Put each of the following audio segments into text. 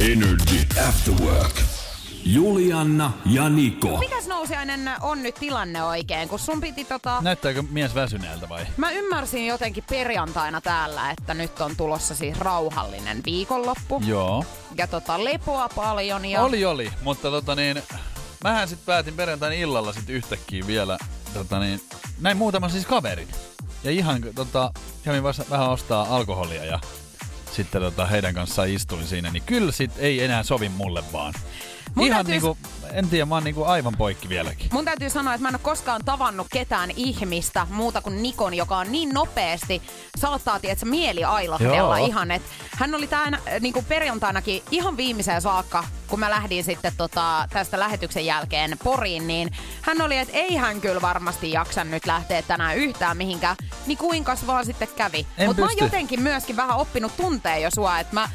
Energy After Work. Julianna ja Niko. Mikäs nousiainen on nyt tilanne oikein, kun sun piti tota... Näyttääkö mies väsyneeltä vai? Mä ymmärsin jotenkin perjantaina täällä, että nyt on tulossa siis rauhallinen viikonloppu. Joo. Ja tota lepoa paljon ja... Oli, oli. Mutta tota niin, mähän sitten päätin perjantain illalla sitten yhtäkkiä vielä, tota niin, näin muutaman siis kaverin. Ja ihan tota, kävin vasta vähän ostaa alkoholia ja sitten tota, heidän kanssaan istuin siinä, niin kyllä sit ei enää sovi mulle vaan. Mun Ihan täytyy- niinku, en tiedä, mä oon niinku aivan poikki vieläkin. Mun täytyy sanoa, että mä en ole koskaan tavannut ketään ihmistä muuta kuin Nikon, joka on niin nopeasti saattaa, tietsä, mieli ailahdella Joo. ihan. Et hän oli tämän niin kuin perjantainakin ihan viimeiseen saakka, kun mä lähdin sitten tota, tästä lähetyksen jälkeen Poriin, niin hän oli, että ei hän kyllä varmasti jaksa nyt lähteä tänään yhtään mihinkään. Niin kuinkas vaan sitten kävi. Mutta mä oon jotenkin myöskin vähän oppinut tuntee jo sua, että mä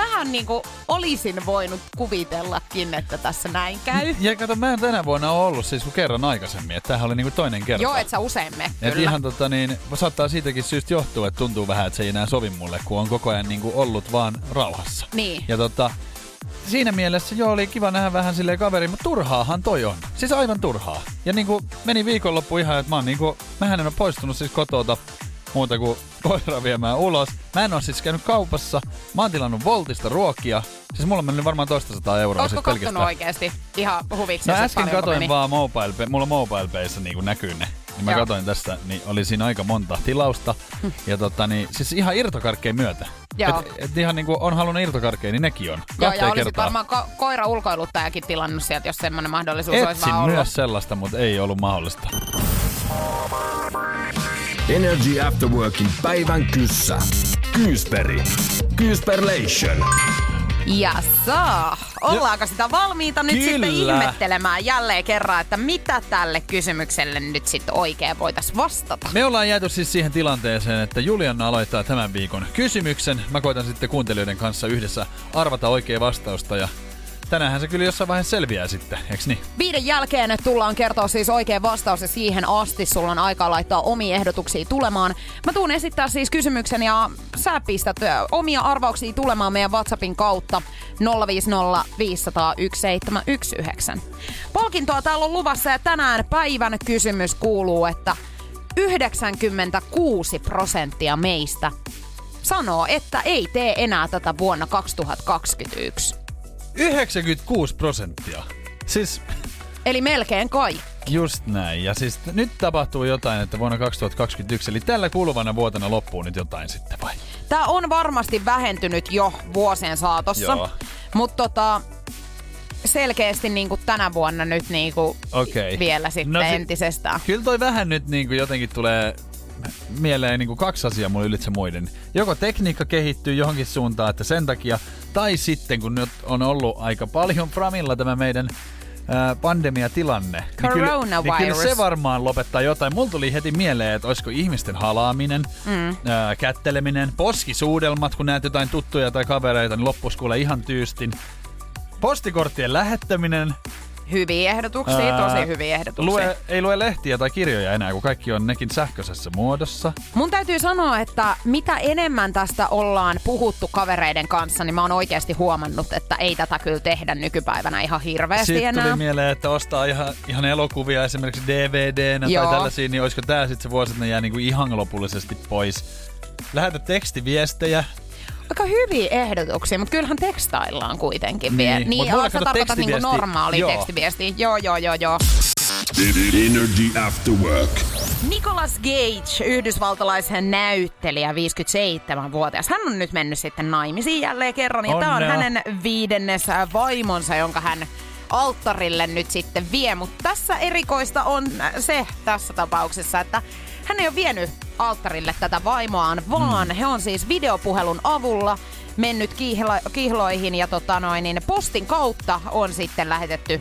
vähän niin kuin olisin voinut kuvitellakin, että tässä näin käy. Ja kato, mä en tänä vuonna ole ollut siis kuin kerran aikaisemmin, että tämähän oli niinku toinen kerta. Joo, et sä usein me, Et kyllä. ihan tota niin, saattaa siitäkin syystä johtua, että tuntuu vähän, että se ei enää sovi mulle, kun on koko ajan niinku ollut vaan rauhassa. Niin. Ja tota, siinä mielessä joo, oli kiva nähdä vähän silleen kaveri, mutta turhaahan toi on. Siis aivan turhaa. Ja niinku meni viikonloppu ihan, että mä oon niinku, mähän en ole poistunut siis kotota muuta kuin koira viemään ulos. Mä en oo siis käynyt kaupassa. Mä oon tilannut Voltista ruokia. Siis mulla on mennyt varmaan toista sataa euroa Ootko siis pelkästään. oikeesti ihan huviksi? No äsken katoin meni? vaan mobile mulla mobile payssä niin näkyy ne. Niin mä Joo. katoin tästä, niin oli siinä aika monta tilausta. ja tota niin, siis ihan irtokarkkeen myötä. Joo. Et, et ihan niinku on halunnut irtokarkkeen, niin nekin on. Joo, ja olisit kertaa. varmaan ko- koira ulkoiluttajakin tilannut sieltä, jos semmoinen mahdollisuus olisi Etsin vaan ollut. myös sellaista, mutta ei ollut mahdollista. Energy After Workin päivän kyssä. Kyysperi. Kyysperlation. Ja saa. Ollaanko sitä valmiita nyt Kyllä. sitten ihmettelemään jälleen kerran, että mitä tälle kysymykselle nyt sitten oikein voitaisiin vastata? Me ollaan jääty siis siihen tilanteeseen, että Julianna aloittaa tämän viikon kysymyksen. Mä koitan sitten kuuntelijoiden kanssa yhdessä arvata oikea vastausta ja tänäänhän se kyllä jossain vaiheessa selviää sitten, eiks niin? Viiden jälkeen tullaan kertoa siis oikein vastaus ja siihen asti sulla on aikaa laittaa omia ehdotuksia tulemaan. Mä tuun esittää siis kysymyksen ja sä pistät omia arvauksia tulemaan meidän WhatsAppin kautta 050 500 1719. Palkintoa täällä on luvassa ja tänään päivän kysymys kuuluu, että 96 prosenttia meistä sanoo, että ei tee enää tätä vuonna 2021. 96 prosenttia. Siis Eli melkein kaikki. Just näin. Ja siis nyt tapahtuu jotain, että vuonna 2021, eli tällä kuluvana vuotena loppuu nyt jotain sitten vai? Tämä on varmasti vähentynyt jo vuosien saatossa, Joo. mutta tota, selkeästi niinku tänä vuonna nyt niinku Okei. vielä sitten No no, si- entisestään. Kyllä toi vähän nyt niin kuin jotenkin tulee mieleen niin kuin kaksi asiaa mulle ylitse muiden. Joko tekniikka kehittyy johonkin suuntaan, että sen takia, tai sitten kun nyt on ollut aika paljon Framilla tämä meidän pandemiatilanne, niin kyllä, niin kyllä Coronavirus. se varmaan lopettaa jotain. Mulla tuli heti mieleen, että olisiko ihmisten halaaminen, mm. ää, kätteleminen, poskisuudelmat, kun näet jotain tuttuja tai kavereita, niin loppuisi kuule ihan tyystin. Postikorttien lähettäminen, Hyviä ehdotuksia, Ää, tosi hyviä ehdotuksia. Lue, ei lue lehtiä tai kirjoja enää, kun kaikki on nekin sähköisessä muodossa. Mun täytyy sanoa, että mitä enemmän tästä ollaan puhuttu kavereiden kanssa, niin mä oon oikeasti huomannut, että ei tätä kyllä tehdä nykypäivänä ihan hirveästi Sitten enää. tuli mieleen, että ostaa ihan, ihan elokuvia esimerkiksi DVDnä Joo. tai tällaisia, niin olisiko tää sitten se vuosi, että ne jää niinku ihan lopullisesti pois. Lähetä tekstiviestejä. Aika hyviä ehdotuksia, mutta kyllähän tekstaillaan kuitenkin vielä. Niin, Niin, mut mulla niin sä tarkoitat niinku tekstiviesti- normaalia joo. tekstiviestiä. Joo, joo, joo, joo. Energy After Work. Nicolas Gage, yhdysvaltalaisen näyttelijä, 57-vuotias. Hän on nyt mennyt sitten naimisiin jälleen kerran. Ja tämä on hänen viidennes vaimonsa, jonka hän alttarille nyt sitten vie. Mutta tässä erikoista on se tässä tapauksessa, että hän ei ole vienyt alttarille tätä vaimoaan, vaan mm. he on siis videopuhelun avulla mennyt kiihlo- kihloihin ja tota noin, niin postin kautta on sitten lähetetty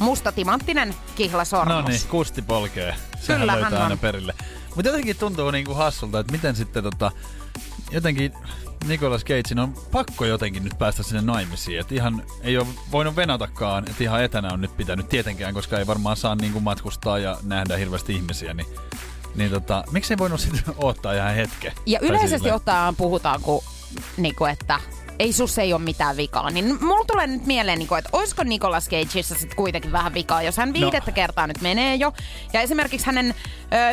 musta timanttinen kihlasormus. No niin, kusti polkee. Sehän Kyllä, löytää hän aina on. perille. Mutta jotenkin tuntuu niinku hassulta, että miten sitten tota, jotenkin Nicolas Cagein on pakko jotenkin nyt päästä sinne naimisiin. Että ihan ei ole voinut venatakaan, että ihan etänä on nyt pitänyt tietenkään, koska ei varmaan saa niinku matkustaa ja nähdä hirveästi ihmisiä. Niin, niin tota, miksi ei voinut sitten odottaa ihan hetken? Ja yleisesti ottaen puhutaan, kun, niinku, että ei sus ei ole mitään vikaa. Niin mulla tulee nyt mieleen, niinku, että olisiko Nicolas Cageissa sitten kuitenkin vähän vikaa, jos hän viidettä no. kertaa nyt menee jo. Ja esimerkiksi hänen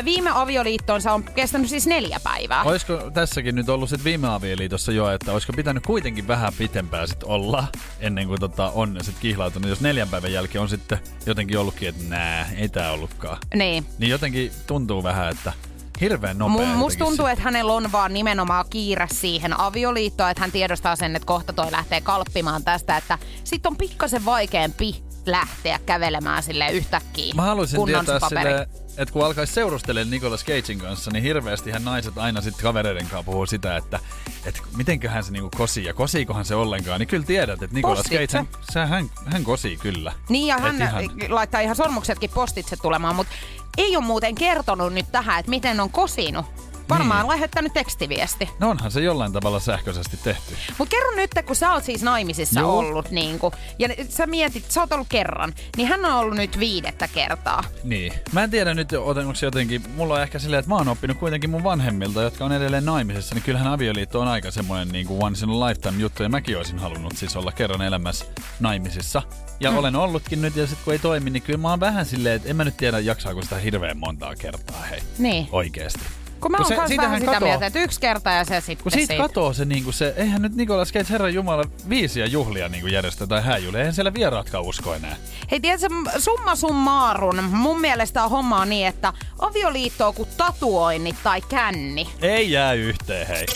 ö, viime avioliittonsa on kestänyt siis neljä päivää. Olisiko tässäkin nyt ollut sit viime avioliitossa jo, että olisiko pitänyt kuitenkin vähän pitempää sit olla ennen kuin tota on sit kihlautunut, jos neljän päivän jälkeen on sitten jotenkin ollutkin, että nää, ei tää ollutkaan. Niin. Niin jotenkin tuntuu vähän, että hirveän nopea. Mu- musta tuntuu, että hänellä on vaan nimenomaan kiire siihen avioliittoon, että hän tiedostaa sen, että kohta toi lähtee kalppimaan tästä, että sit on pikkasen vaikeampi lähteä kävelemään sille yhtäkkiä. Mä haluaisin tietää sille, että kun alkaisi seurustelemaan Nicolas Cagein kanssa, niin hirveästihän naiset aina sitten kavereiden kanssa puhuu sitä, että, että mitenköhän se niinku kosii ja kosiikohan se ollenkaan. Niin kyllä tiedät, että Nicolas Postitse. Cage, hän, hän, hän kosii kyllä. Niin ja Et hän ihan- laittaa ihan sormuksetkin postitse tulemaan, mutta ei ole muuten kertonut nyt tähän, että miten on kosinut. Varmaan Niin. lähettänyt tekstiviesti. No onhan se jollain tavalla sähköisesti tehty. Mutta kerro nyt, kun sä oot siis naimisissa Joo. ollut, niin kun, ja sä mietit, sä oot ollut kerran, niin hän on ollut nyt viidettä kertaa. Niin. Mä en tiedä nyt, onko se jotenkin, mulla on ehkä silleen, että mä oon oppinut kuitenkin mun vanhemmilta, jotka on edelleen naimisissa, niin kyllähän avioliitto on aika semmoinen niin kuin once in a lifetime juttu, ja mäkin olisin halunnut siis olla kerran elämässä naimisissa. Ja mm. olen ollutkin nyt, ja sitten kun ei toimi, niin kyllä mä oon vähän silleen, että en mä nyt tiedä, jaksaako sitä hirveän montaa kertaa, hei. Niin. Oikeesti. Kun mä oon se- vähän sitä katoo. mieltä, että yksi kerta ja se sitten Kun siitä katoo se, niin kuin se, eihän nyt Nikolas Cage, herran jumala, viisiä juhlia niin kuin järjestä tai hääjuhlia, eihän siellä vieraatkaan usko enää. Hei, tiedätkö, summa summarum, mun mielestä on hommaa niin, että avioliitto on kuin tatuoinnit tai känni. Ei jää yhteen, hei.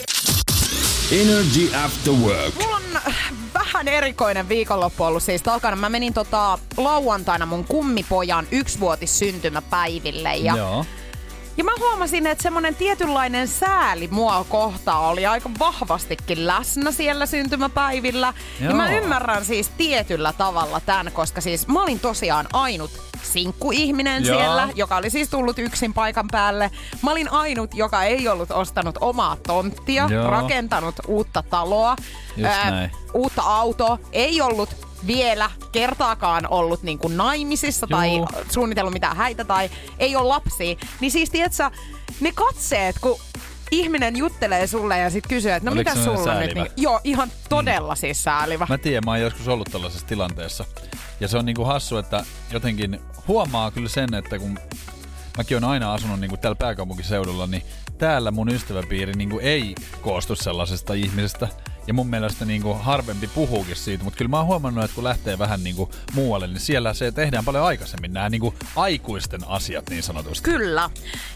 Energy After Work. Mulla on äh, vähän erikoinen viikonloppu ollut siis takana. Mä menin tota lauantaina mun kummipojan yksivuotis syntymäpäiville ja Joo. Ja mä huomasin, että semmonen tietynlainen sääli mua kohtaan oli aika vahvastikin läsnä siellä syntymäpäivillä. Ja mä Joo. ymmärrän siis tietyllä tavalla tämän, koska siis mä olin tosiaan ainut sinkkuihminen Joo. siellä, joka oli siis tullut yksin paikan päälle. Mä olin ainut, joka ei ollut ostanut omaa tonttia, Joo. rakentanut uutta taloa, näin. uutta autoa, ei ollut vielä kertaakaan ollut niin kuin naimisissa Juu. tai suunnitellut mitään häitä tai ei ole lapsia, niin siis tiedätkö, ne katseet, kun ihminen juttelee sulle ja sitten kysyy, että no Oliko mitä sulla nyt? säälivä? Niin, joo, ihan todella mm. siis säälivä. Mä tiedän, mä oon joskus ollut tällaisessa tilanteessa. Ja se on niinku hassu, että jotenkin huomaa kyllä sen, että kun mäkin on aina asunut niinku täällä pääkaupunkiseudulla, niin täällä mun ystäväpiiri niinku ei koostu sellaisesta ihmisestä. Ja mun mielestä niinku harvempi puhuukin siitä, mutta kyllä mä oon huomannut, että kun lähtee vähän niinku muualle, niin siellä se tehdään paljon aikaisemmin, nämä niinku aikuisten asiat niin sanotusti. Kyllä.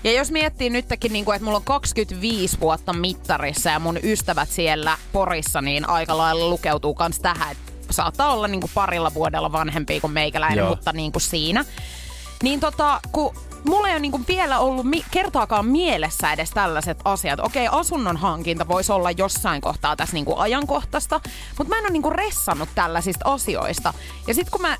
Ja jos miettii nytkin, niin kuin, että mulla on 25 vuotta mittarissa ja mun ystävät siellä Porissa, niin aika lailla lukeutuu kans tähän, että saattaa olla niin kuin parilla vuodella vanhempi kuin meikäläinen, Joo. mutta niin kuin siinä. Niin tota, kun mulla ei ole niinku vielä ollut mi- kertaakaan mielessä edes tällaiset asiat. Okei, asunnon hankinta voisi olla jossain kohtaa tässä niinku ajankohtaista, mutta mä en ole niinku ressannut tällaisista asioista. Ja sitten kun mä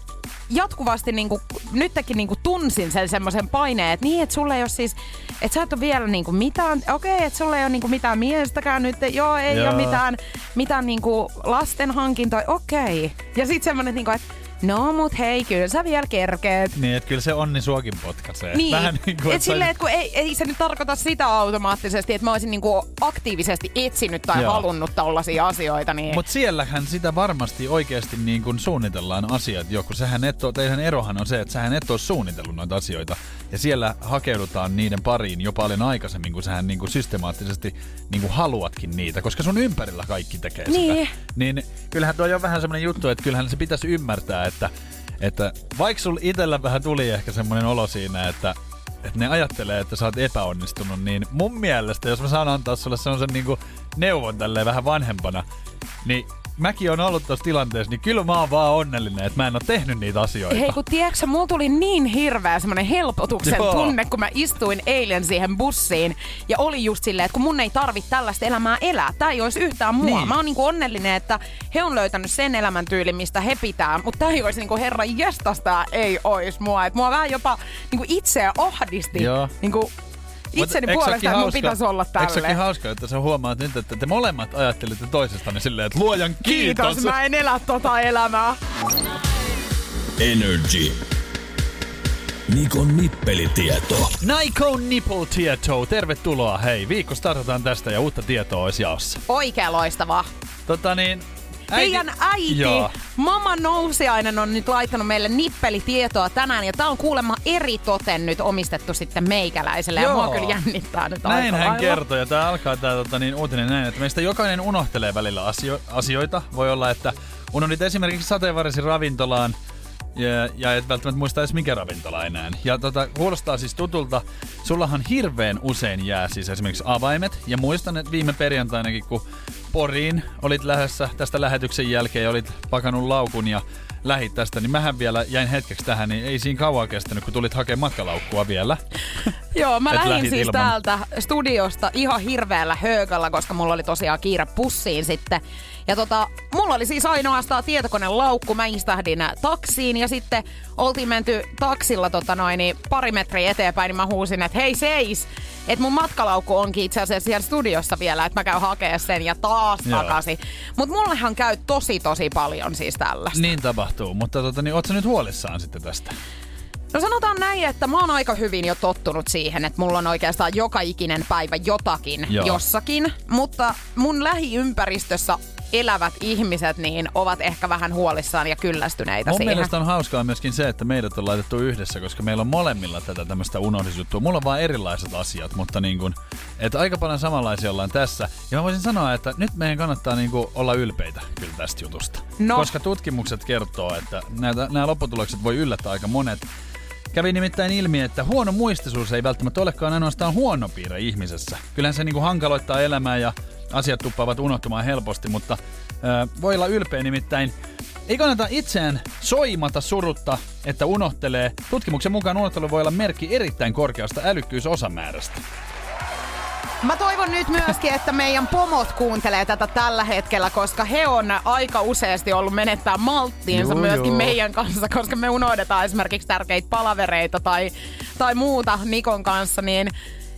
jatkuvasti niinku, nytkin niinku tunsin sen semmoisen paineen, että niin, että sulle ei ole siis, että sä et ole vielä niinku mitään, okei, että sulle ei ole niinku mitään miestäkään nyt, joo, ei Joo. ole mitään, mitään niinku lasten hankintoja, okei. Ja sitten semmoinen, niinku, että no mut hei, kyllä sä vielä kerkeet. Niin, että kyllä se onni suokin potkaisee. Niin, Vähän niin kuin, et silleen, että kun ei, ei se nyt tarkoita sitä automaattisesti, että mä olisin niinku aktiivisesti etsinyt tai Joo. halunnut tällaisia asioita. Niin... Mutta siellähän sitä varmasti oikeasti niin kuin suunnitellaan asiat jo, kun sähän et oo, teidän erohan on se, että sähän et ole suunnitellut noita asioita. Ja siellä hakeudutaan niiden pariin jo paljon aikaisemmin, kun sähän niin kuin systemaattisesti niin kuin haluatkin niitä, koska sun ympärillä kaikki tekee Niin. sitä. Niin kyllähän toi on vähän semmoinen juttu, että kyllähän se pitäisi ymmärtää, että, että vaikka sul itellä vähän tuli ehkä semmoinen olo siinä, että että ne ajattelee, että sä oot epäonnistunut, niin mun mielestä, jos mä saan antaa sulle semmoisen niinku neuvon tälleen vähän vanhempana, niin mäkin on ollut tuossa tilanteessa, niin kyllä mä oon vaan onnellinen, että mä en ole tehnyt niitä asioita. Hei kun tiedätkö, mulla tuli niin hirveä semmonen helpotuksen Joo. tunne, kun mä istuin eilen siihen bussiin. Ja oli just silleen, että kun mun ei tarvi tällaista elämää elää. Tää ei olisi yhtään mua. Niin. Mä oon niinku onnellinen, että he on löytänyt sen elämäntyylin, mistä he pitää. Mutta tää ei olisi niinku herran jestasta ei ois mua. Et mua vähän jopa niinku itseä ahdisti. Joo. Niinku itseni Mut eikö puolesta, että mun hauska- pitäisi olla Eikö sekin tälleen. hauska, että sä huomaat nyt, että te molemmat ajattelitte toisestanne silleen, että luojan kiitos. Kiitos, mä en elä tota elämää. Energy. Nikon nippelitieto. Nike Nipple Tieto, tervetuloa. Hei, viikko startataan tästä ja uutta tietoa olisi jaossa. Oikein loistavaa. Tota niin, Teidän äiti, Joo. Mama Nousiainen on nyt laittanut meille nippelitietoa tänään ja tää on kuulemma eri toten nyt omistettu sitten meikäläiselle ja Joo. mua kyllä jännittää nyt Näin aika hän lailla. kertoi, ja tämä alkaa tää tota, niin, uutinen näin, että meistä jokainen unohtelee välillä asio- asioita. Voi olla, että unohdit esimerkiksi sateenvarsi ravintolaan, ja, ja et välttämättä muista edes mikä ravintola enää. Ja tota, kuulostaa siis tutulta. Sullahan hirveän usein jää siis esimerkiksi avaimet. Ja muistan, että viime perjantainakin, kun Poriin olit lähdössä tästä lähetyksen jälkeen ja olit pakannut laukun ja lähit tästä, niin mähän vielä jäin hetkeksi tähän, niin ei siinä kauan kestänyt, kun tulit hakemaan matkalaukkua vielä. Joo, mä lähdin siis ilman. täältä studiosta ihan hirveällä höökalla, koska mulla oli tosiaan kiire pussiin sitten. Ja tota, mulla oli siis ainoastaan tietokonelaukku. Mä istahdin taksiin ja sitten oltiin menty taksilla tota noin, niin pari metriä eteenpäin, niin mä huusin, että hei seis! Että mun matkalaukku onkin itse asiassa siellä studiossa vielä, että mä käyn hakemaan sen ja taas Joo. takaisin. Mut mullehan käy tosi tosi paljon siis tällaista. Niin tapahtuu, mutta tota, niin, ootko sä nyt huolissaan sitten tästä? No sanotaan näin, että mä oon aika hyvin jo tottunut siihen, että mulla on oikeastaan joka ikinen päivä jotakin Joo. Jossakin. Mutta mun lähiympäristössä elävät ihmiset niin ovat ehkä vähän huolissaan ja kyllästyneitä Mun siihen. mielestä on hauskaa myöskin se, että meidät on laitettu yhdessä, koska meillä on molemmilla tätä tämmöistä unohdisjuttua. Mulla on vaan erilaiset asiat, mutta niin kuin, että aika paljon samanlaisia ollaan tässä. Ja mä voisin sanoa, että nyt meidän kannattaa niin kuin olla ylpeitä kyllä tästä jutusta. No. Koska tutkimukset kertoo, että näitä, nämä lopputulokset voi yllättää aika monet. Kävi nimittäin ilmi, että huono muistisuus ei välttämättä olekaan ainoastaan huono piirre ihmisessä. Kyllähän se niin kuin hankaloittaa elämää ja asiat tuppaavat unohtumaan helposti, mutta ö, voi olla ylpeä nimittäin. Ei kannata itseään soimata surutta, että unohtelee. Tutkimuksen mukaan unohtelu voi olla merkki erittäin korkeasta älykkyysosamäärästä. Mä toivon nyt myöskin, että meidän pomot kuuntelee tätä tällä hetkellä, koska he on aika useasti ollut menettää malttiinsa Joo, myöskin joo. meidän kanssa, koska me unohdetaan esimerkiksi tärkeitä palavereita tai, tai muuta Nikon kanssa, niin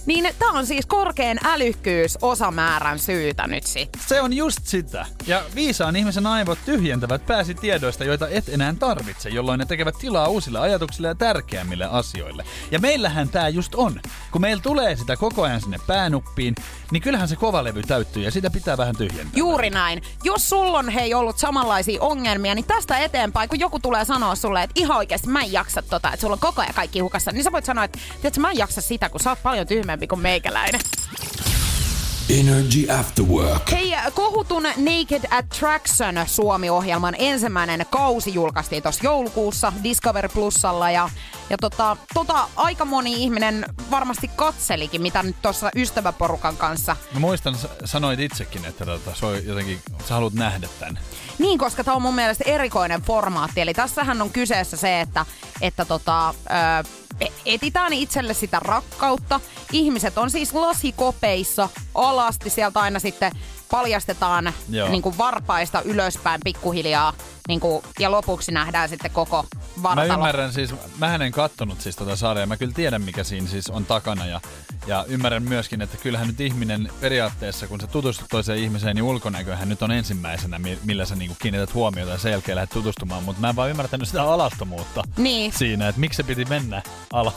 niin tää on siis korkean älykkyys osamäärän syytä nyt sitten. Se on just sitä. Ja viisaan ihmisen aivot tyhjentävät pääsi tiedoista, joita et enää tarvitse, jolloin ne tekevät tilaa uusille ajatuksille ja tärkeämmille asioille. Ja meillähän tämä just on. Kun meillä tulee sitä koko ajan sinne päänuppiin, niin kyllähän se kova levy täyttyy ja sitä pitää vähän tyhjentää. Juuri näin. Jos sulla on hei ollut samanlaisia ongelmia, niin tästä eteenpäin, kun joku tulee sanoa sulle, että ihan oikeasti mä en jaksa tota, että sulla on koko ajan kaikki hukassa, niin sä voit sanoa, että mä en jaksa sitä, kun sä oot paljon tyhmempi kuin meikäläinen. Energy After Work. Hei, kohutun Naked Attraction Suomi-ohjelman ensimmäinen kausi julkaistiin tuossa joulukuussa Discovery Plusalla ja, ja tota, tota, aika moni ihminen varmasti katselikin, mitä nyt tuossa ystäväporukan kanssa Mä muistan, sä sanoit itsekin, että tota, se on jotenkin, sä haluat nähdä tämän. Niin, koska tämä on mun mielestä erikoinen formaatti. Eli tässähän on kyseessä se, että, että tota, ö, etitään itselle sitä rakkautta. Ihmiset on siis lasikopeissa alasti. Sieltä aina sitten paljastetaan Joo. niin kuin varpaista ylöspäin pikkuhiljaa. Niin kuin, ja lopuksi nähdään sitten koko Mä vartalo. ymmärrän siis, mä en kattonut siis tota sarjaa, mä kyllä tiedän mikä siinä siis on takana ja, ja ymmärrän myöskin, että kyllähän nyt ihminen periaatteessa, kun sä tutustut toiseen ihmiseen, niin ulkonäköhän nyt on ensimmäisenä, mi- millä sä niinku kiinnität huomiota ja sen jälkeen lähdet tutustumaan, mutta mä en vaan ymmärtänyt sitä alastomuutta Niin. siinä, että miksi se piti mennä alas.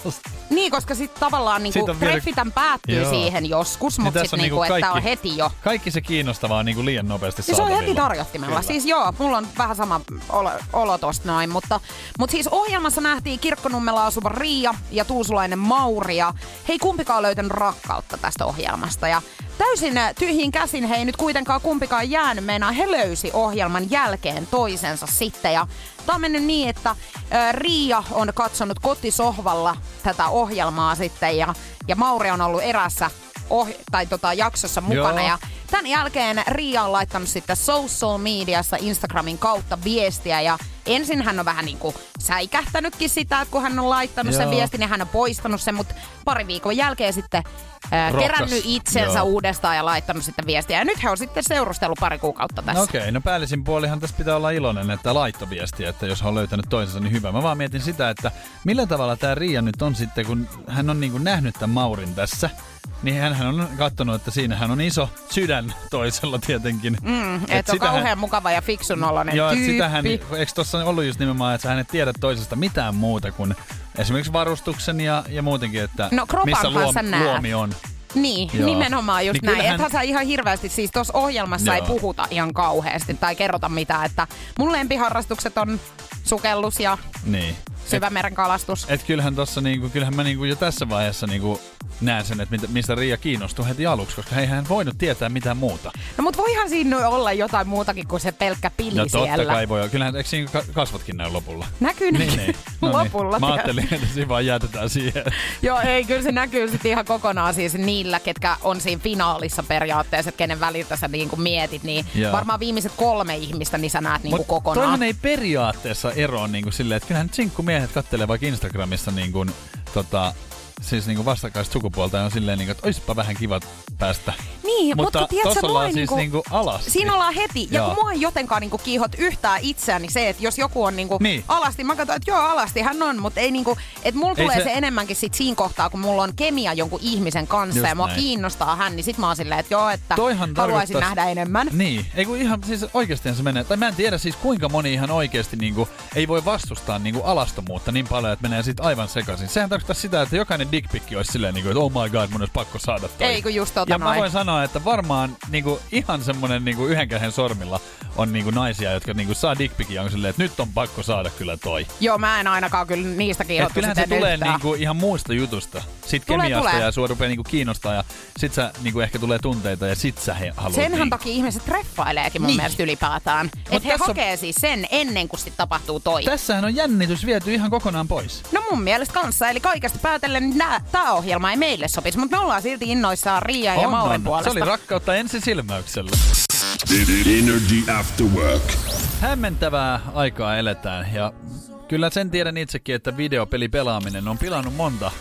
Niin, koska sitten tavallaan niinku, on vielä- treffitän päättyy Joo. siihen joskus, Niin mutta tässä sitten niinku, niinku että on kaikki- heti jo. Kaikki se kiinnostavaa on niinku liian nopeasti Siis se on heti tarjottimella. Kyllä. Siis joo, mulla on vähän sama olo, olo tosta noin. Mutta, mutta siis ohjelmassa nähtiin Kirkkonummella asuva Riia ja tuusulainen Mauri. Ja hei kumpikaan löytänyt rakkautta tästä ohjelmasta. Ja täysin tyhjin käsin he ei nyt kuitenkaan kumpikaan jäänyt. Meinaa he löysi ohjelman jälkeen toisensa sitten. Ja tää on mennyt niin, että Riia on katsonut kotisohvalla tätä ohjelmaa sitten. Ja, ja Mauri on ollut erässä ohi- tai tota jaksossa mukana. Joo. Ja tämän jälkeen Riia on laittanut sitten social mediassa Instagramin kautta viestiä ja ensin hän on vähän niinku säikähtänytkin sitä, että kun hän on laittanut sen Joo. viestin ja hän on poistanut sen, mutta pari viikon jälkeen sitten ää, kerännyt itsensä Joo. uudestaan ja laittanut sitten viestiä. Ja nyt he on sitten seurustellut pari kuukautta tässä. No okei, okay, no päällisin puolihan tässä pitää olla iloinen, että laitto viestiä, että jos on löytänyt toisensa, niin hyvä. Mä vaan mietin sitä, että millä tavalla tämä Riia nyt on sitten, kun hän on niin kuin nähnyt tämän Maurin tässä, niin hän on katsonut, että siinähän on iso sydän toisella tietenkin. Mm, Et että on sitähän- kauhean mukava ja fiksun oloinen Joo, tyyppi. sitähän, eikö tuossa ollut just nimenomaan, että sä hänet tiedät toisesta mitään muuta kuin esimerkiksi varustuksen ja, ja muutenkin, että No, missä luom, luomi on. Niin, Joo. nimenomaan just Niin näin. kyllähän- Ethän sä ihan hirveästi, siis tuossa ohjelmassa ei Joo. puhuta ihan kauheasti tai kerrota mitään, että mun lempiharrastukset on sukellus ja Niin. syvämeren kalastus. Et kyllähän tossa niinku, kyllähän mä niinku jo tässä vaiheessa niinku näen sen, että mistä Riia kiinnostui heti aluksi, koska ei hän voinut tietää mitään muuta. No mut voihan siinä olla jotain muutakin kuin se pelkkä pili No totta siellä. kai voi. Kyllähän eikö siinä ka- kasvotkin näy lopulla? Näkyy, näkyy. Niin, niin. No Lopulla. Niin. Mä ajattelin, että siinä vaan jätetään siihen. Joo, ei, kyllä se näkyy sitten ihan kokonaan siis niillä, ketkä on siinä finaalissa periaatteessa, että kenen väliltä sä niinku mietit, niin Joo. varmaan viimeiset kolme ihmistä, niin sä näet niinku Mut kokonaan. Toihan ei periaatteessa eroa niinku silleen, että kyllähän sinkkumiehet kattelee vaikka Instagramissa niinku, tota, siis niinku vastakkaista sukupuolta ja on silleen, niinku, että oispa vähän kiva päästä. Niin, mutta, mutta tiedätkö, ollaan ei siis niinku alasti. Siinä ollaan heti. Ja Joo. kun mua ei jotenkaan niinku kiihot yhtään itseäni se, että jos joku on niinku Niin. alasti, mä katson, että joo, alasti hän on, mutta ei niinku, että mulla Ei tulee se... se- enemmänkin sit siinä kohtaa, kun mulla on kemia jonkun ihmisen kanssa Just ja mua näin. kiinnostaa hän, niin sit mä oon silleen, että joo, että Toihan haluaisin tarkoittais- nähdä enemmän. Niin, ei kun ihan siis oikeasti se menee. Tai mä en tiedä siis kuinka moni ihan oikeasti niinku, ei voi vastustaa niinku alastomuutta niin paljon, että menee sit aivan sekaisin. Sehän tarkoittaa sitä, että jokainen dickpikki olisi silleen niinku, että oh my god, mun olisi pakko saada toi. Ei kun just tota Ja mä noin. voin sanoa, että varmaan niinku, ihan semmonen niinku, yhden käden sormilla on niinku, naisia, jotka niinku, saa dickpikin ja on silleen, että nyt on pakko saada kyllä toi. Joo, mä en ainakaan kyllä niistä kiihotu kyllähän se sitten tulee yhtään. niinku ihan muusta jutusta. Sit Tulee, kemiasta tulee. ja sua rupeaa niinku kiinnostaa ja sit sä niinku ehkä tulee tunteita ja sit sä he, haluat Senhän niinku. takia ihmiset treffaileekin mun Niin. mielestä ylipäätään. Että he hakee siis sen ennen kuin sit tapahtuu toi. Tässähän on jännitys viety ihan kokonaan pois. No mun mielestä kanssa, eli kaikesta päätellen nää, tää ohjelma ei meille sopisi, mutta me ollaan silti innoissaan Riia ja Maurin puolesta. Se oli rakkautta ensisilmäyksellä. Energy After Work. Hämmentävää aikaa eletään ja kyllä sen tiedän itsekin, että videopeli pelaaminen on pilannut monta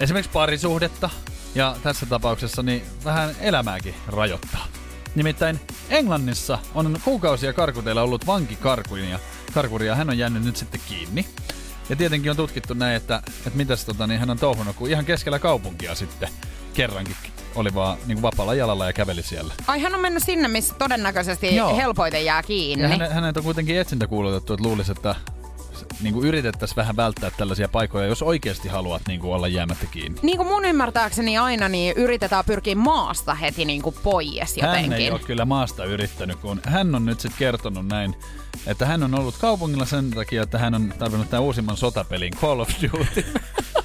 esimerkiksi parisuhdetta ja tässä tapauksessa niin vähän elämääkin rajoittaa. Nimittäin Englannissa on kuukausia karkuteilla ollut vankikarkuri ja karkuri ja hän on jäänyt nyt sitten kiinni. Ja tietenkin on tutkittu näin, että, että mitäs tota, niin hän on touhunut, kun ihan keskellä kaupunkia sitten kerrankin oli vaan niin kuin vapaalla jalalla ja käveli siellä. Ai hän on mennyt sinne, missä todennäköisesti Joo. helpoiten jää kiinni. Ja hänet, hänet on kuitenkin etsintä kuulutettu, että luulisi, että niin kuin yritettäisiin vähän välttää tällaisia paikkoja, jos oikeasti haluat niin kuin olla jäämättä kiinni. Niin kuin mun ymmärtääkseni aina, niin yritetään pyrkiä maasta heti niin kuin pois jotenkin. Hän ei ole kyllä maasta yrittänyt, kun hän on nyt sitten kertonut näin, että hän on ollut kaupungilla sen takia, että hän on tarvinnut tämän uusimman sotapelin Call of Duty.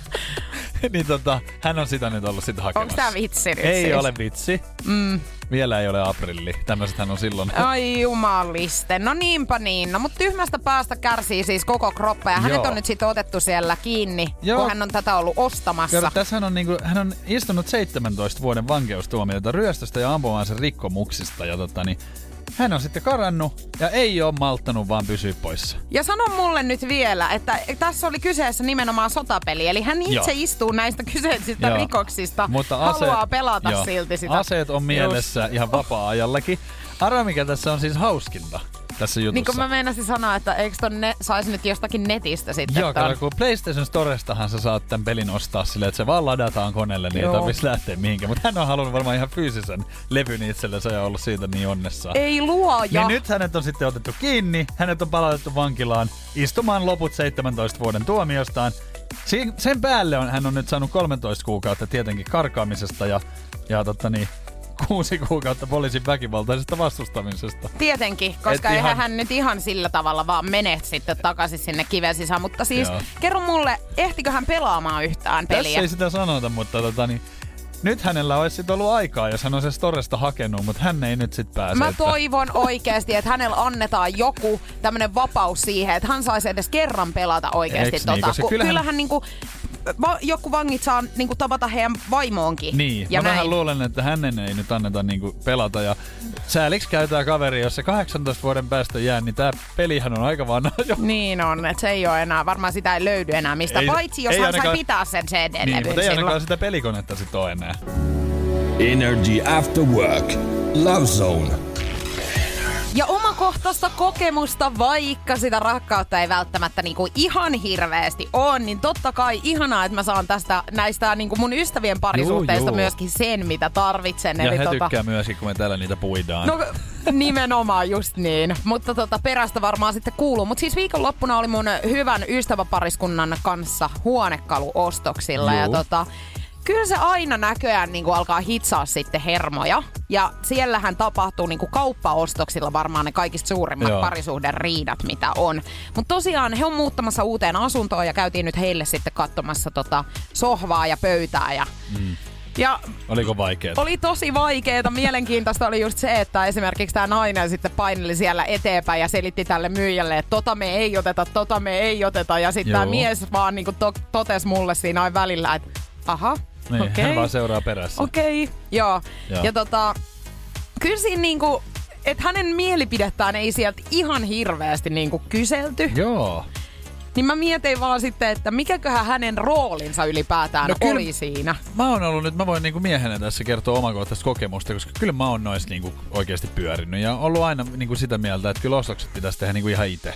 niin tota, hän on sitä nyt ollut sitten hakemassa. Onko tää vitsi nyt Ei siis? ole vitsi. Mm. Vielä ei ole aprilli. Tämmöiset hän on silloin. Ai jumaliste. No niinpä niin. No mutta tyhmästä päästä kärsii siis koko kroppa ja hänet Joo. on nyt sitten otettu siellä kiinni, Joo. kun hän on tätä ollut ostamassa. Kato, tässä hän on, niinku, hän on istunut 17 vuoden vankeustuomiota ryöstöstä ja ampumaansa rikkomuksista. Ja tota, niin, hän on sitten karannut ja ei ole malttanut vaan pysyä poissa. Ja sano mulle nyt vielä, että tässä oli kyseessä nimenomaan sotapeli, eli hän itse Joo. istuu näistä kyseisistä Joo. rikoksista, Mutta haluaa pelata joo, silti sitä. Aseet on mielessä ihan vapaa-ajallakin. Arva mikä tässä on siis hauskinta tässä jutussa. Niin kuin mä meinasin sanoa, että eikö ton ne, saisi nyt jostakin netistä sitten. Joo, kato, kun PlayStation Storestahan sä saat tämän pelin ostaa silleen, että se vaan ladataan koneelle, niin Joo. ei tarvitsisi lähteä mihinkään. Mutta hän on halunnut varmaan ihan fyysisen levyn itsellensä ja ollut siitä niin onnessaan. Ei luoja. Niin nyt hänet on sitten otettu kiinni, hänet on palautettu vankilaan istumaan loput 17 vuoden tuomiostaan. Sen päälle on, hän on nyt saanut 13 kuukautta tietenkin karkaamisesta ja, ja totta niin, kuusi kuukautta poliisin väkivaltaisesta vastustamisesta. Tietenkin, koska Et eihän ihan- hän nyt ihan sillä tavalla vaan mene sitten takaisin sinne kiven sisään. Mutta siis Joo. kerro mulle, ehtikö hän pelaamaan yhtään peliä? Tässä ei sitä sanota, mutta tota niin, nyt hänellä olisi sit ollut aikaa, jos hän on se Storesta hakenut, mutta hän ei nyt sit pääse. Mä että- toivon oikeasti, että hänellä annetaan joku tämmönen vapaus siihen, että hän saisi edes kerran pelata oikeasti niin, tota. Kun kyllähän- kyllähän niinku va- joku vangit saa niinku tavata heidän vaimoonkin. Niin, ja mä näin. vähän luulen, että hänen ei nyt anneta niinku pelata. Ja sääliksi käytää kaveri, jos se 18 vuoden päästä jää, niin tää pelihän on aika vanha jo. Niin on, että se ei ole enää, varmaan sitä ei löydy enää mistä, Ei- paitsi jos ei hän sai ainakaan- pitää sen CD-levyn Niin, mutta ei ainakaan sitä pelikonetta sit ole enää. Energy After Work. Love Zone. Ja omakohtaista kokemusta, vaikka sitä rakkautta ei välttämättä niinku ihan hirveästi ole, niin totta kai ihanaa, että mä saan tästä näistä niinku mun ystävien parisuhteista juu. myöskin sen, mitä tarvitsen. Ja Eli he tota, tykkää myöskin, kun me täällä niitä puidaan. No nimenomaan just niin. Mutta tota, perästä varmaan sitten kuuluu. Mutta siis viikonloppuna oli mun hyvän ystäväpariskunnan kanssa huonekaluostoksilla. Ja Juu. tota, kyllä se aina näköjään niin alkaa hitsaa sitten hermoja. Ja siellähän tapahtuu niin kauppaostoksilla varmaan ne kaikista suurimmat Joo. parisuhden riidat, mitä on. Mutta tosiaan he on muuttamassa uuteen asuntoon ja käytiin nyt heille sitten katsomassa tota sohvaa ja pöytää. Ja, mm. ja Oliko vaikeet? oli tosi vaikeeta. Mielenkiintoista oli just se, että esimerkiksi tämä nainen sitten paineli siellä eteenpäin ja selitti tälle myyjälle, että tota me ei oteta, tota me ei oteta. Ja sitten tämä mies vaan niinku to- totesi mulle siinä aina välillä, että aha, Niin, okei. hän vaan seuraa perässä. Okei, okay, joo. Joo. Ja tota, kyllä siinä niinku, että hänen mielipidettään ei sieltä ihan hirveästi niinku kyselty. Joo. Niin mä mietin vaan sitten, että mikäköhän hänen roolinsa ylipäätään No kyllä- oli siinä. Mä oon ollut nyt, mä voin niinku miehenä tässä kertoa omakohtaista kokemusta, koska kyllä mä oon noissa niinku oikeasti pyörinyt ja ollut aina niinku sitä mieltä, että kyllä ostokset pitäisi tehdä niinku ihan itse.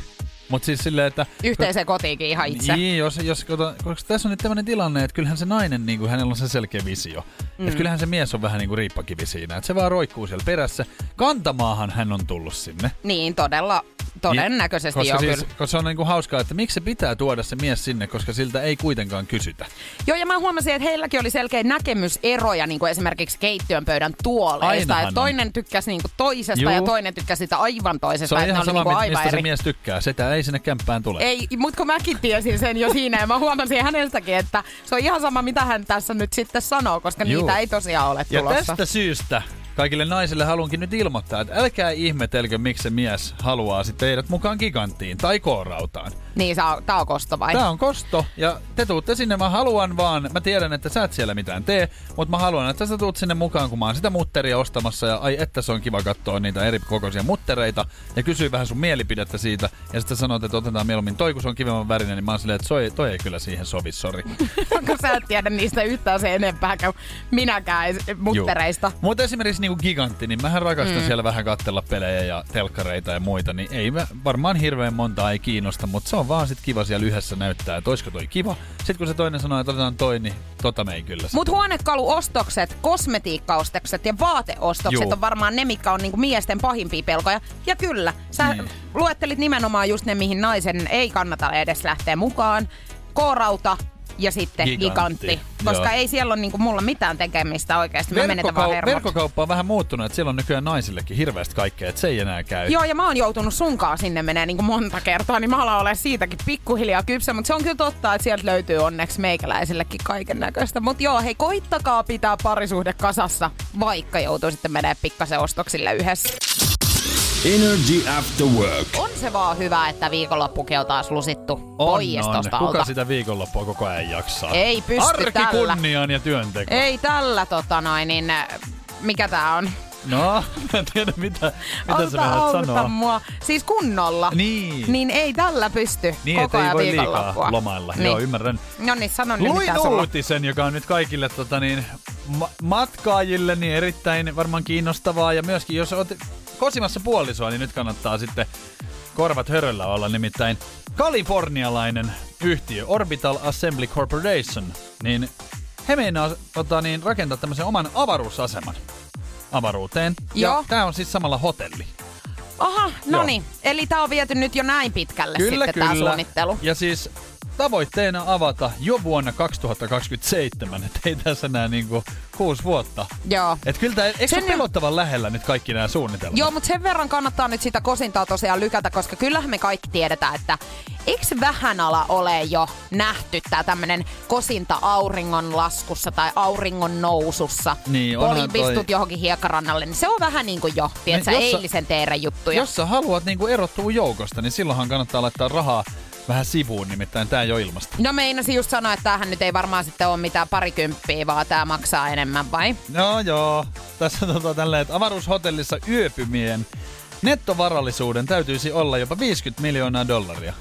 Mutta siis silleen, että... Yhteiseen kotiinkin ihan itse. Niin, jos, jos koska tässä on nyt tämmöinen tilanne, että kyllähän se nainen, niin kuin, hänellä on se selkeä visio. Mm. Että kyllähän se mies on vähän niin kuin riippakivi siinä, että se vaan roikkuu siellä perässä. Kantamaahan hän on tullut sinne. Niin, todella, todennäköisesti koska joo siis, kyllä. koska se on niin kuin hauskaa, että miksi se pitää tuoda se mies sinne, koska siltä ei kuitenkaan kysytä. Joo, ja mä huomasin, että heilläkin oli selkeä näkemyseroja niin kuin esimerkiksi keittiön pöydän tuoleista. Että toinen tykkäsi niin kuin toisesta Juu. ja toinen tykkäsi sitä aivan toisesta. Se on ihan sama, niin aivan mistä se eri. mies tykkää. Sitä ei sinne kämppään tule. Ei, mutta kun mäkin tiesin sen jo siinä ja mä huomasin hänestäkin, että se on ihan sama, mitä hän tässä nyt sitten sanoo, koska Juu. niitä ei tosiaan ole Ja tulossa. tästä syystä kaikille naisille haluankin nyt ilmoittaa, että älkää ihmetelkö, miksi se mies haluaa sitten teidät mukaan giganttiin tai koorautaan. Niin, sä, tää on kosto vai? Tää on kosto ja te tuutte sinne, mä haluan vaan, mä tiedän, että sä et siellä mitään tee, mutta mä haluan, että sä tuut sinne mukaan, kun mä oon sitä mutteria ostamassa ja ai että se on kiva katsoa niitä eri kokoisia muttereita ja kysyy vähän sun mielipidettä siitä ja sitten sanot, että otetaan mieluummin toi, kun se on kivemman värinen, niin mä oon silleen, että toi, toi ei kyllä siihen sovi, sori. kun sä et tiedä niistä yhtään se enempää kuin minäkään muttereista. Mutta esimerkiksi niinku gigantti, niin mähän rakastan mm. siellä vähän katsella pelejä ja telkkareita ja muita, niin ei mä, varmaan hirveän montaa ei kiinnosta, mutta se on vaan sit kiva siellä yhdessä näyttää, että oisko toi kiva. Sitten kun se toinen sanoo, että otetaan toi, niin tota me ei kyllä. Mut huonekaluostokset, kosmetiikkaostokset ja vaateostokset Juu. on varmaan ne, mitkä on niinku miesten pahimpia pelkoja. Ja kyllä, sä Niin. luettelit nimenomaan just ne, mihin naisen ei kannata edes lähteä mukaan. K-rauta ja sitten Gigantti, gigantti. Koska joo. ei siellä ole niinku mulla mitään tekemistä oikeasti. Mä menetän vaan hermot. verkkokauppa on vähän muuttunut, että siellä on nykyään naisillekin hirveästi kaikkea, että se ei enää käy. Joo, ja mä oon joutunut sunkaan sinne menee niin monta kertaa, niin mä alan olla siitäkin pikkuhiljaa kypsä, mutta se on kyllä totta, että sieltä löytyy onneksi meikäläisillekin kaiken näköistä. Mutta joo, hei, koittakaa pitää parisuhde kasassa, vaikka joutuu sitten menee pikkasen ostoksille yhdessä. Energy After Work. On se vaan hyvä, että viikonloppukin on taas lusittu on, Kuka sitä viikonloppua koko ajan jaksaa? Ei pysty Arki tällä. kunniaan ja työnteko. Ei tällä tota noin, niin äh, mikä tää on? No, mä en tiedä mitä, mitä sä auta, auta sanoa. mua. Siis kunnolla. Niin. Niin ei tällä pysty Niin, koko ajan voi liikaa viikonloppua. lomailla. Niin. Joo, ymmärrän. No niin, sano nyt Luin mitä sulla uutisen, joka on nyt kaikille tota, niin, ma- matkaajille niin erittäin varmaan kiinnostavaa. Ja myöskin jos olet kosimassa puolisoa, niin nyt kannattaa sitten korvat höröllä olla. Nimittäin kalifornialainen yhtiö Orbital Assembly Corporation, niin he meinaa tota, niin, rakentaa tämmöisen oman avaruusaseman avaruuteen. Joo. Ja tää on siis samalla hotelli. Aha, no niin. Eli tää on viety nyt jo näin pitkälle Kyllä, sitten kyllä. suunnittelu. Ja siis tavoitteena avata jo vuonna 2027, että ei tässä enää niinku kuusi vuotta. Joo. Et kyllä tää, eikö se Sen- pelottavan lähellä nyt kaikki nämä suunnitelmat? Joo, mutta sen verran kannattaa nyt sitä kosintaa tosiaan lykätä, koska kyllähän me kaikki tiedetään, että eikö vähän ala ole jo nähty tää tämmönen kosinta auringon laskussa tai auringon nousussa. Niin, onhan Polipistut toi- johonkin hiekarannalle, niin se on vähän niin kuin jo, tiedätkö, Niin, jos sä- eilisen teeren juttuja. Jos sä haluat niinku erottua joukosta, niin silloinhan kannattaa laittaa rahaa vähän sivuun, nimittäin tää ei ole ilmasta. No meinasin just sanoa, että tämähän nyt ei varmaan sitten ole mitään parikymppiä, vaan tämä maksaa enemmän vai? No joo, tässä on tota tälleen, että avaruushotellissa yöpymien nettovarallisuuden täytyisi olla jopa 50 miljoonaa dollaria.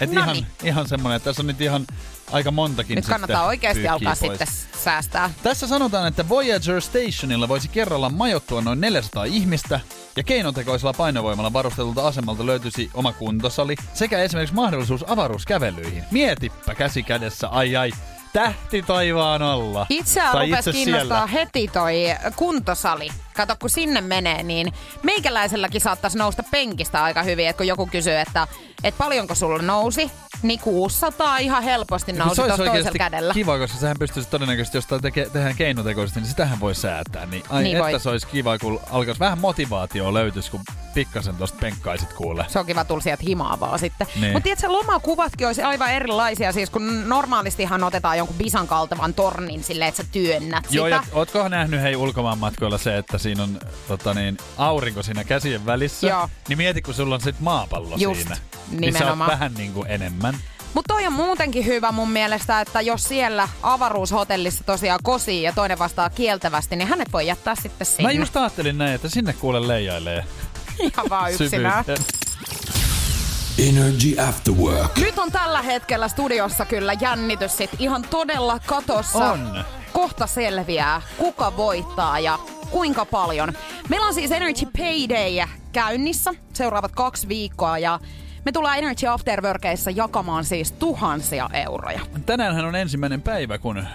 Et Noniin. ihan, ihan semmonen, että tässä on nyt ihan aika montakin Nyt kannattaa oikeasti alkaa pois. sitten säästää. Tässä sanotaan, että Voyager Stationilla voisi kerralla majoittua noin 400 ihmistä, ja keinotekoisella painovoimalla varustelulta asemalta löytyisi oma kuntosali, sekä esimerkiksi mahdollisuus avaruuskävelyihin. Mietipä käsi kädessä, ai ai, tähti taivaan alla. Itseään Tai rupesi itse kiinnostaa siellä. heti toi kuntosali. Kato, kun sinne menee, niin meikäläiselläkin saattaisi nousta penkistä aika hyvin. Et kun joku kysyy, että, että paljonko sulla nousi, niin 600 ihan helposti nousi olisi tuossa toisella kädellä. kiva, koska sehän pystyisi todennäköisesti, jos teke, tehdään keinotekoisesti, niin sitähän voi säätää. Niin, ai Niin että voi. se olisi kiva, kun alkaisi vähän motivaatio löytyisi, kun pikkasen tosta penkkaisit kuule. Se on kiva tulla sieltä himaa vaan sitten. Niin. Mutta tiedätkö, lomakuvatkin olisi aivan erilaisia. Siis kun normaalistihan otetaan jonkun bisan kaltavan tornin silleen, että sä työnnät Joo, sitä. ja ootko nähnyt hei ulkomaanmatkoilla se, että siinä on tota niin, aurinko siinä käsien välissä? Joo. Niin mieti, kun sulla on sit maapallo Just, siinä. Niin sä oot nimenomaan. vähän niin kuin enemmän. Mutta toi on muutenkin hyvä mun mielestä, että jos siellä avaruushotellissa tosiaan kosii ja toinen vastaa kieltävästi, niin hänet voi jättää sitten sinne. Mä just ajattelin näin, että sinne kuule leijailee Ihan vaan yksinään. Energy After Work. Nyt on tällä hetkellä studiossa kyllä jännitys sit ihan todella katossa. On. Kohta selviää, kuka voittaa ja kuinka paljon. Meillä on siis Energy Payday käynnissä seuraavat kaksi viikkoa ja me tullaan Energy Afterworkeissa jakamaan siis tuhansia euroja. Tänäänhän on ensimmäinen päivä, kun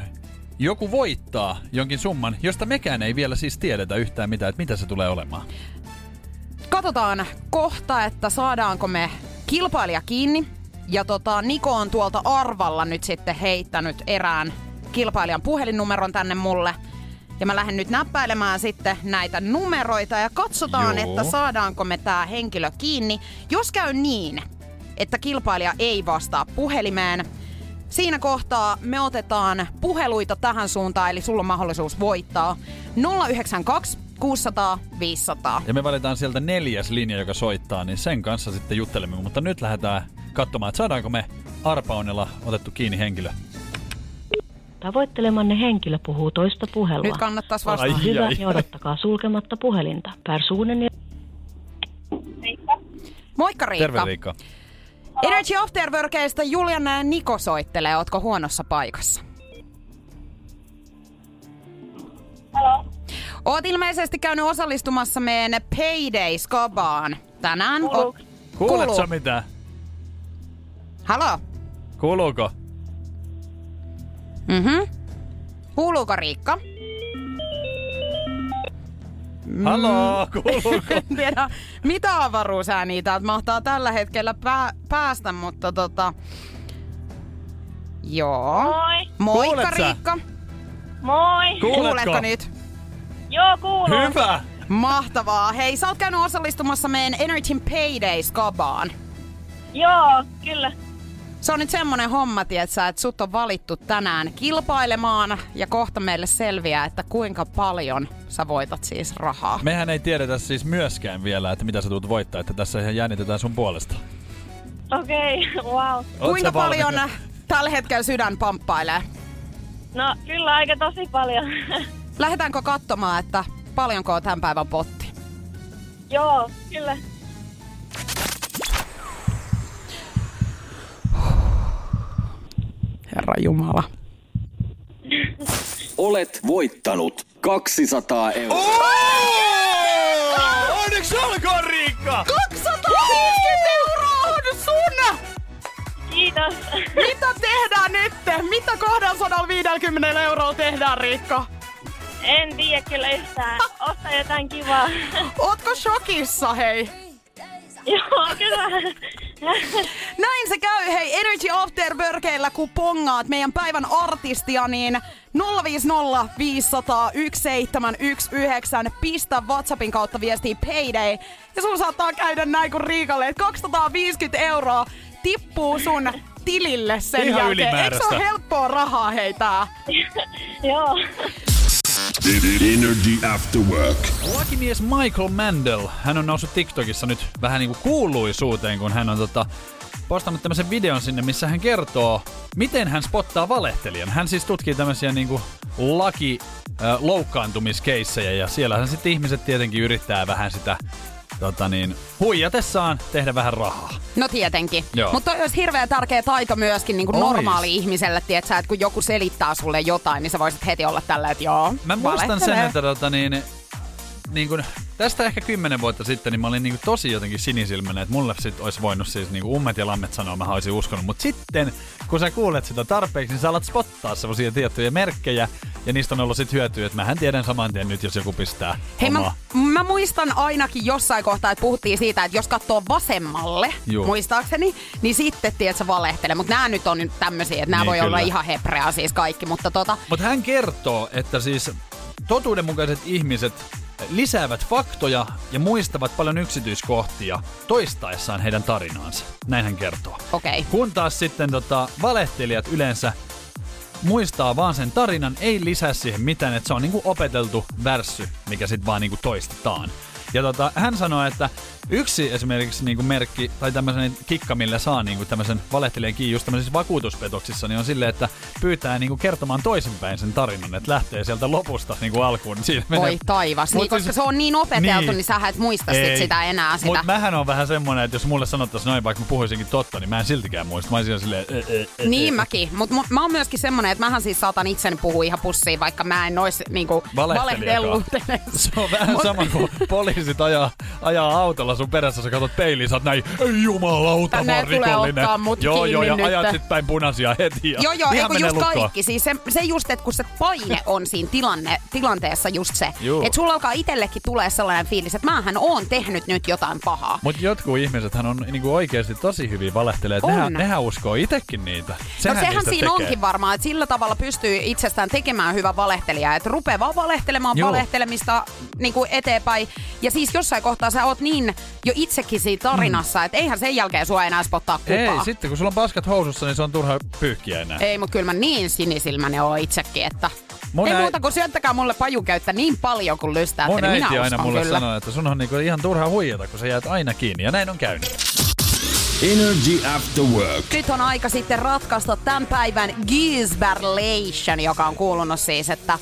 joku voittaa jonkin summan, josta mekään ei vielä siis tiedetä yhtään mitään, että mitä se tulee olemaan. Katsotaan kohta, että saadaanko me kilpailija kiinni. Ja tota, Niko on tuolta Arvalla nyt sitten heittänyt erään kilpailijan puhelinnumeron tänne mulle. Ja mä lähden nyt näppäilemään sitten näitä numeroita ja katsotaan, Joo. että saadaanko me tää henkilö kiinni. Jos käy niin, että kilpailija ei vastaa puhelimeen, siinä kohtaa me otetaan puheluita tähän suuntaan, eli sulla on mahdollisuus voittaa 092 600 500. Ja me valitaan sieltä neljäs linja, joka soittaa, niin sen kanssa sitten juttelemme. Mutta nyt lähdetään katsomaan, että saadaanko me arpaunella otettu kiinni henkilö. Tavoittelemanne henkilö puhuu toista puhelua. Nyt kannattaisi Ai. vastata. Olkaa hyvä ai. ja odottakaa sulkematta puhelinta. Personen ja Moikka Riikka. Terve Riikka. Energy Afterworkeista Juliana ja Niko soittelee. Ootko huonossa paikassa? Oot ilmeisesti käynyt osallistumassa meidän Payday Skabaan tänään. O- Kuuletko Kuuluu. mitä? Halo? Kuuluuko? Mhm. Kuuluuko Riikka? Haloo, kuuluuko? En tiedä, mitä avaruusääniä täältä mahtaa tällä hetkellä pää- päästä, mutta tota... Joo. Moi. Moikka Kuulet sä? Riikka. Moi. Kuuletko? Kuuletko nyt? Joo, kuuluu. Hyvä! Mahtavaa. Hei, sä oot käynyt osallistumassa meidän Energy Payday Skabaan. Joo, kyllä. Se on nyt semmonen homma, tietsä, että sut on valittu tänään kilpailemaan ja kohta meille selviää, että kuinka paljon sä voitat siis rahaa. Mehän ei tiedetä siis myöskään vielä, että mitä sä tulet voittaa, että tässä ihan jännitetään sun puolesta. Okei, okay, wow. Oot kuinka paljon tällä hetkellä sydän pamppailee? No, kyllä aika tosi paljon. Lähdetäänkö katsomaan, että paljonko on tämän päivän potti? Joo, kyllä. Herra Jumala. Olet voittanut 200 euroa. Onneksi olkoon Riikka! 250 euroa on sun! Kiitos. Mitä tehdään nyt? Mitä 250 euroa tehdään, Riikka? En tiedä kyllä yhtään. Osta jotain kivaa. Ootko shokissa, hei? Joo, kyllä. Näin se käy, hei, Energy After Workeillä, kun pongaat meidän päivän artistia, niin 050 500 1719, pistä WhatsAppin kautta viestiä Payday. Ja sulla saattaa käydä näin kuin Riikalle, että 250 euroa tippuu sun tilille sen Ihan jälkeen. Eikö se ole helppoa rahaa, hei tää? Joo. Energy After Work. Lakimies Michael Mandel, hän on noussut TikTokissa nyt vähän niinku kuuluisuuteen, kun hän on tota, postannut tämmöisen videon sinne, missä hän kertoo, miten hän spottaa valehtelijan. Hän siis tutkii tämmöisiä niinku laki äh, loukkaantumiskeissejä ja siellä sitten ihmiset tietenkin yrittää vähän sitä tota niin, huijatessaan tehdä vähän rahaa. No tietenkin. Mutta olisi hirveän tärkeä taito myöskin niin kuin normaali ihmiselle, tietsä, että kun joku selittää sulle jotain, niin sä voisit heti olla tällä, että joo, Mä muistan sen, että tota niin, niin kun, tästä ehkä kymmenen vuotta sitten, niin mä olin niin kuin tosi jotenkin sinisilmäinen, että mulle sit olisi voinut siis niin kuin ummet ja lammet sanoa, mä olisin uskonut. Mutta sitten, kun sä kuulet sitä tarpeeksi, niin sä alat spottaa semmosia tiettyjä merkkejä, ja niistä on ollut sit hyötyä, että mähän tiedän saman tien nyt, jos joku pistää Hei, mä, omaa. mä muistan ainakin jossain kohtaa, että puhuttiin siitä, että jos katsoo vasemmalle, Juu. muistaakseni, niin sitten tiedät sä valehtelee. Mutta nämä nyt on nyt tämmöisiä, että nämä Niin, voi olla kyllä. ihan hebrea siis kaikki. Mutta tota, Mutta hän kertoo, että siis totuudenmukaiset ihmiset lisäävät faktoja ja muistavat paljon yksityiskohtia toistaessaan heidän tarinaansa. Näin hän kertoo. okei. Okay. Kun taas sitten tota, valehtelijat yleensä muistaa vaan sen tarinan, ei lisää siihen mitään, että se on niinku opeteltu värssy, mikä sitten vaan niinku toistetaan. Ja tota, hän sanoi, että yksi esimerkiksi niinku merkki tai tämmöisen kikka, millä saa niinku tämmöisen valehtelijan kiinni just tämmöisissä vakuutuspetoksissa, niin on silleen, että pyytää niinku kertomaan toisinpäin sen tarinan, että lähtee sieltä lopusta niinku alkuun. Niin Siinä Voi taivas. Mut Niin, koska siis- se on niin opeteltu, Niin. niin, sä et muista sit Ei. sitä enää sitä. Mutta mähän on vähän semmonen, että jos mulle sanottaisiin noin, vaikka mä puhuisinkin totta, niin mä en siltikään muista. Mä olisin silleen, "Ä, ä, ä, Niin ä." mäkin, mutta mut, mä oon myöskin semmonen, että mähän siis saatan itseni puhua ihan pussiin, vaikka mä en ois niinku valehdellut. Se on vähän Mut- sama kuin poliisit ajaa, ajaa autolla sun perässä, sä katsot peiliin, sä oot näin, ei jumalauta, mä oon rikollinen. joo, joo, ja kiinni ajat nyt. sit päin punaisia heti. Ja Joo, joo, eikö menee just lukkoon. kaikki. Siis se, se just, että kun se paine on siinä tilanne, tilanteessa just se. Juu. Että sulla alkaa itsellekin tulee sellainen fiilis, että mähän oon tehnyt nyt jotain pahaa. Mut jotkut ihmisethän on niinku oikeasti tosi hyvin valehtelee. Nehän, nehän uskoo itekin niitä. No Sehän sehän niistä siinä tekee. onkin varmaan, että sillä tavalla pystyy itsestään tekemään hyvä valehtelija. Että rupeaa vaan valehtelemaan Joo. valehtelemista niin kuin eteenpäin. Ja siis jossain kohtaa sä oot niin jo itsekin siinä tarinassa, että eihän sen jälkeen sua enää spottaa kukaan. Mm. Ei, sitten kun sulla on paskat housussa, niin se on turha pyyhkiä enää. Ei, mutta kyllä mä niin sinisilmäinen oon itsekin, että Mun ei äi- muuta kuin syöttäkää mulle pajukäyttä niin paljon kuin lystäätte, Mun niin äiti minä aina uskon mulle kyllä. sanoo, että sun on niinku ihan turha huijata, kun sä jäät aina kiinni. Ja näin on käynyt. Energy After Work. Nyt on aika sitten ratkaista tämän päivän Gisberlation, joka on kuulunut siis, että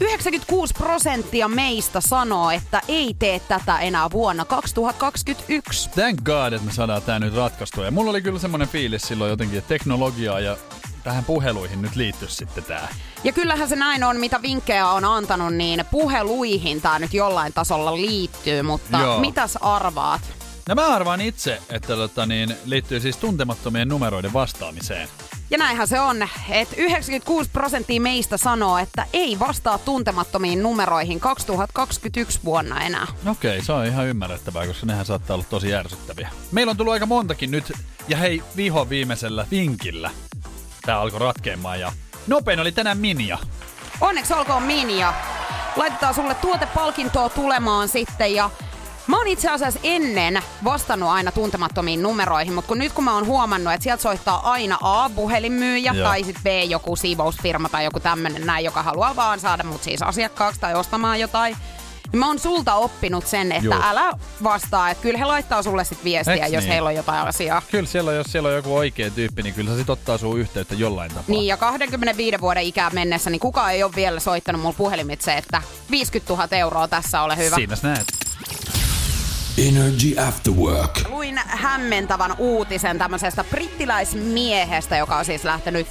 96 prosenttia meistä sanoo, että ei tee tätä enää vuonna 2021. Thank God, että me saadaan tää nyt ratkaistua. Ja mulla oli kyllä semmonen fiilis silloin jotenkin, että teknologiaa ja tähän puheluihin nyt liittyisi sitten tää. Ja kyllähän se näin on, mitä vinkkejä on antanut, niin puheluihin tämä nyt jollain tasolla liittyy, mutta Joo. mitäs arvaat? No mä arvaan itse, että tota, niin, liittyy siis tuntemattomien numeroiden vastaamiseen. Ja näinhän se on, että 96 prosenttia meistä sanoo, että ei vastaa tuntemattomiin numeroihin 2021 vuonna enää. Okei, se on ihan ymmärrettävää, koska nehän saattaa olla tosi ärsyttäviä. Meillä on tullut aika montakin nyt, ja hei, viho viimeisellä vinkillä. Tää alkoi ratkeamaan ja nopein oli tänään Minia. Onneksi olkoon Minia. Laitetaan sulle tuotepalkintoa tulemaan sitten ja Mä oon itse asiassa ennen vastannut aina tuntemattomiin numeroihin, mutta kun nyt kun mä oon huomannut, että sieltä soittaa aina A, puhelinmyyjä, Joo. tai sitten B, joku siivousfirma tai joku tämmönen näin, joka haluaa vaan saada mut siis asiakkaaksi tai ostamaan jotain, niin mä oon sulta oppinut sen, että Joo. älä vastaa, että kyllä he laittaa sulle sit viestiä, Eiks jos niin? heillä on jotain asiaa. Kyllä siellä, jos siellä on joku oikea tyyppi, niin kyllä se sit ottaa sun yhteyttä jollain tapaa. Niin, ja 25 vuoden ikään mennessä, niin kukaan ei ole vielä soittanut mulle puhelimitse, että 50 000 euroa tässä ole hyvä. Siinä näet. Energy After Work. Luin hämmentävän uutisen tämmöisestä brittiläismiehestä, joka on siis lähtenyt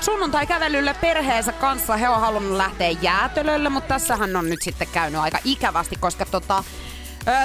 sunnuntai-kävelylle perheensä kanssa. He on halunnut lähteä jäätölölle, mutta tässähän on nyt sitten käynyt aika ikävästi, koska tota,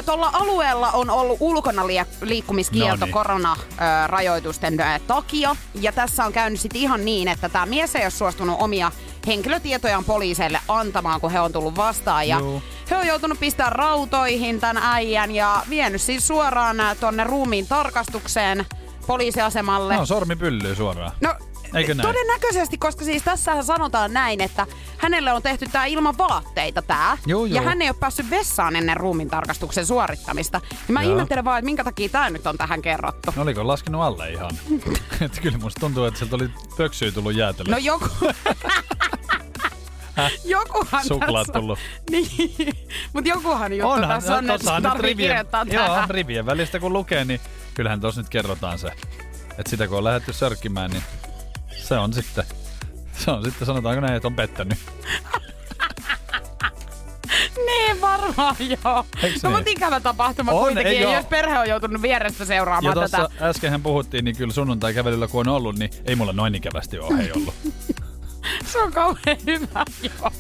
Tuolla alueella on ollut ulkona liikkumiskielto Noniin. koronarajoitusten takia. Ja tässä on käynyt sitten ihan niin, että tämä mies ei ole suostunut omia henkilötietojaan poliiseille antamaan, kun he on tullut vastaan. Ja Joo. he on joutunut pistää rautoihin tämän äijän ja vienyt siis suoraan ä, tonne ruumiin tarkastukseen poliisiasemalle. No, sormi pyllyy suoraan. No, Eikö näin? todennäköisesti, koska siis tässähän sanotaan näin, että hänelle on tehty tää ilman vaatteita tää. Joo, Ja joo. hän ei ole päässyt vessaan ennen ruumin tarkastuksen suorittamista. Ja mä Joo. ihmettelen vaan, että minkä takia tää nyt on tähän kerrottu. No, oliko laskenut alle ihan? Kyllä musta tuntuu, että sieltä oli pöksyä tullut jäätelö. No joku... Jokuhan Suklaat tässä... tullut. Niin, mutta jokuhan juttu Onhan, tässä on, että tarvii rivien, kirjoittaa joo, tähän. rivien välistä kun lukee, niin kyllähän tuossa nyt kerrotaan se. Että sitä kun on lähdetty sörkkimään, niin se on sitten, se on sitten sanotaanko näin, että on pettänyt. Niin varmaan joo. Eiks No niin? mutta ikävä tapahtuma On, kuitenkin, ei jos perhe on joutunut vierestä Ja seuraamaan tätä. tuossa äskenhän puhuttiin, niin kyllä sunnuntai-kävelyllä kun on ollut, niin ei mulla noin ikävästi ole hei ollut. Se on kauhean hyvä, joo.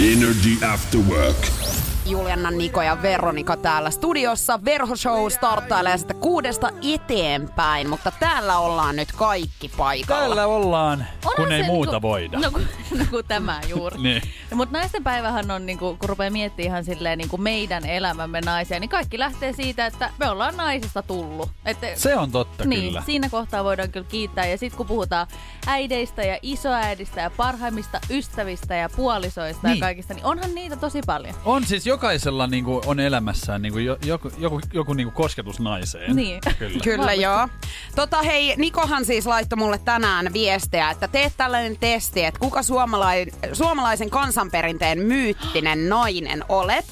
Energy After Work. Juliana, Niko ja Veronika täällä studiossa. Verho Show starttailee sitten kuudesta eteenpäin, mutta täällä ollaan nyt kaikki paikalla. Täällä ollaan, Onhan kun ei muuta niinku, voida. No, kun, no kun tämä juuri. Niin. No, mutta naisten päivähän on, niinku, kun rupeaa miettimään ihan silleen niinku meidän elämämme naisia, niin kaikki lähtee siitä, että me ollaan naisista tullut. Että, Se on totta niin, kyllä. siinä kohtaa voidaan kyllä kiittää. Ja sitten kun puhutaan äideistä ja isoäidistä ja parhaimmista ystävistä ja puolisoista Niin. ja kaikista, niin onhan niitä tosi paljon. On siis jokaisella niinku, on elämässään niinku, jo, joku, joku, joku niinku kosketus naiseen. Niin. Kyllä. Kyllä joo. Tota hei, Nikohan siis laittoi mulle tänään viestejä, että teet tällainen testi, että kuka suomalai, suomalaisen kansanperinteen myyttinen nainen olet.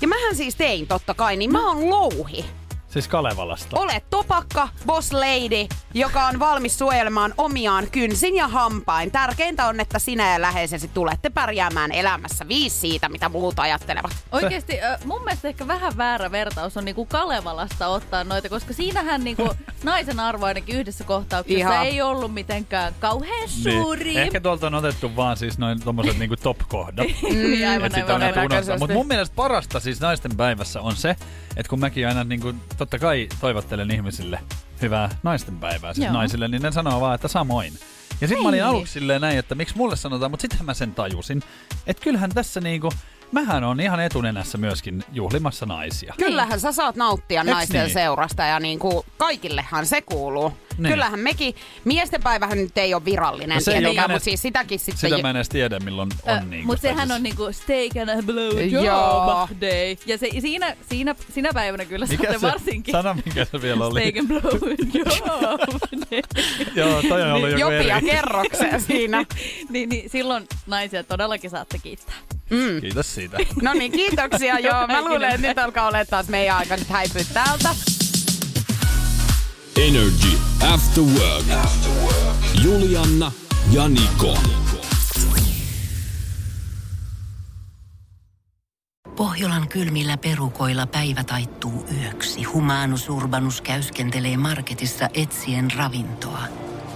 Ja mähän siis tein totta kai, niin mä oon louhi. Siis Kalevalasta. Olet topakka, boss lady, joka on valmis suojelemaan omiaan kynsin ja hampain. Tärkeintä on, että sinä ja läheisesi tulette pärjäämään elämässä viisi siitä, mitä muut ajattelevat. Oikeasti mun mielestä ehkä vähän väärä vertaus on niinku Kalevalasta ottaa noita, koska siinähän niinku naisen arvo ainakin yhdessä kohtauksessa Ihan. ei ollut mitenkään kauhean suuri. Niin. Ehkä tuolta on otettu vaan siis noin tommoset niinku top-kohdat. niin, aivan, sit aivan, aivan. todennäköisesti. Mutta mun mielestä parasta siis naisten päivässä on se, että kun mäkin aina niinku, totta kai toivottelen ihmisille hyvää naisten päivää, siis Joo. naisille, niin ne sanoo vaan, että samoin. Ja sitten mä olin Hei. aluksi silleen näin, että miksi mulle sanotaan, mutta sitten mä sen tajusin, että kyllähän tässä niinku, mähän on ihan etunenässä myöskin juhlimassa naisia. Kyllähän sä saat nauttia Eiks naisten niin? seurasta ja niin kuin kaikillehan se kuuluu. Niin. Kyllähän mekin, miesten päivähän nyt ei ole virallinen No se tietenkään, edes- mutta siis sitäkin sitten... Sitä mä en edes tiedä, milloin on Ö, niinku. Mutta sehän siis- on niinku steak and a blow Joo. job day. Ja se, siinä, siinä, sinä päivänä kyllä Mikä saatte se, varsinkin sano mikä se vielä oli. steak and blow job day. Joo, toi on ollut joku Jopia eri. kerrokseen siinä. niin, niin, silloin naisia todellakin saatte kiittää. Kiitos siitä. No niin, kiitoksia. Joo, mä luulen, että nyt alkaa olla taas meidän aika sit häipyä täältä. Energy After Work. Julianna ja Niko. Pohjolan kylmillä perukoilla päivä taittuu yöksi. Humanus Urbanus käyskentelee marketissa etsien ravintoa.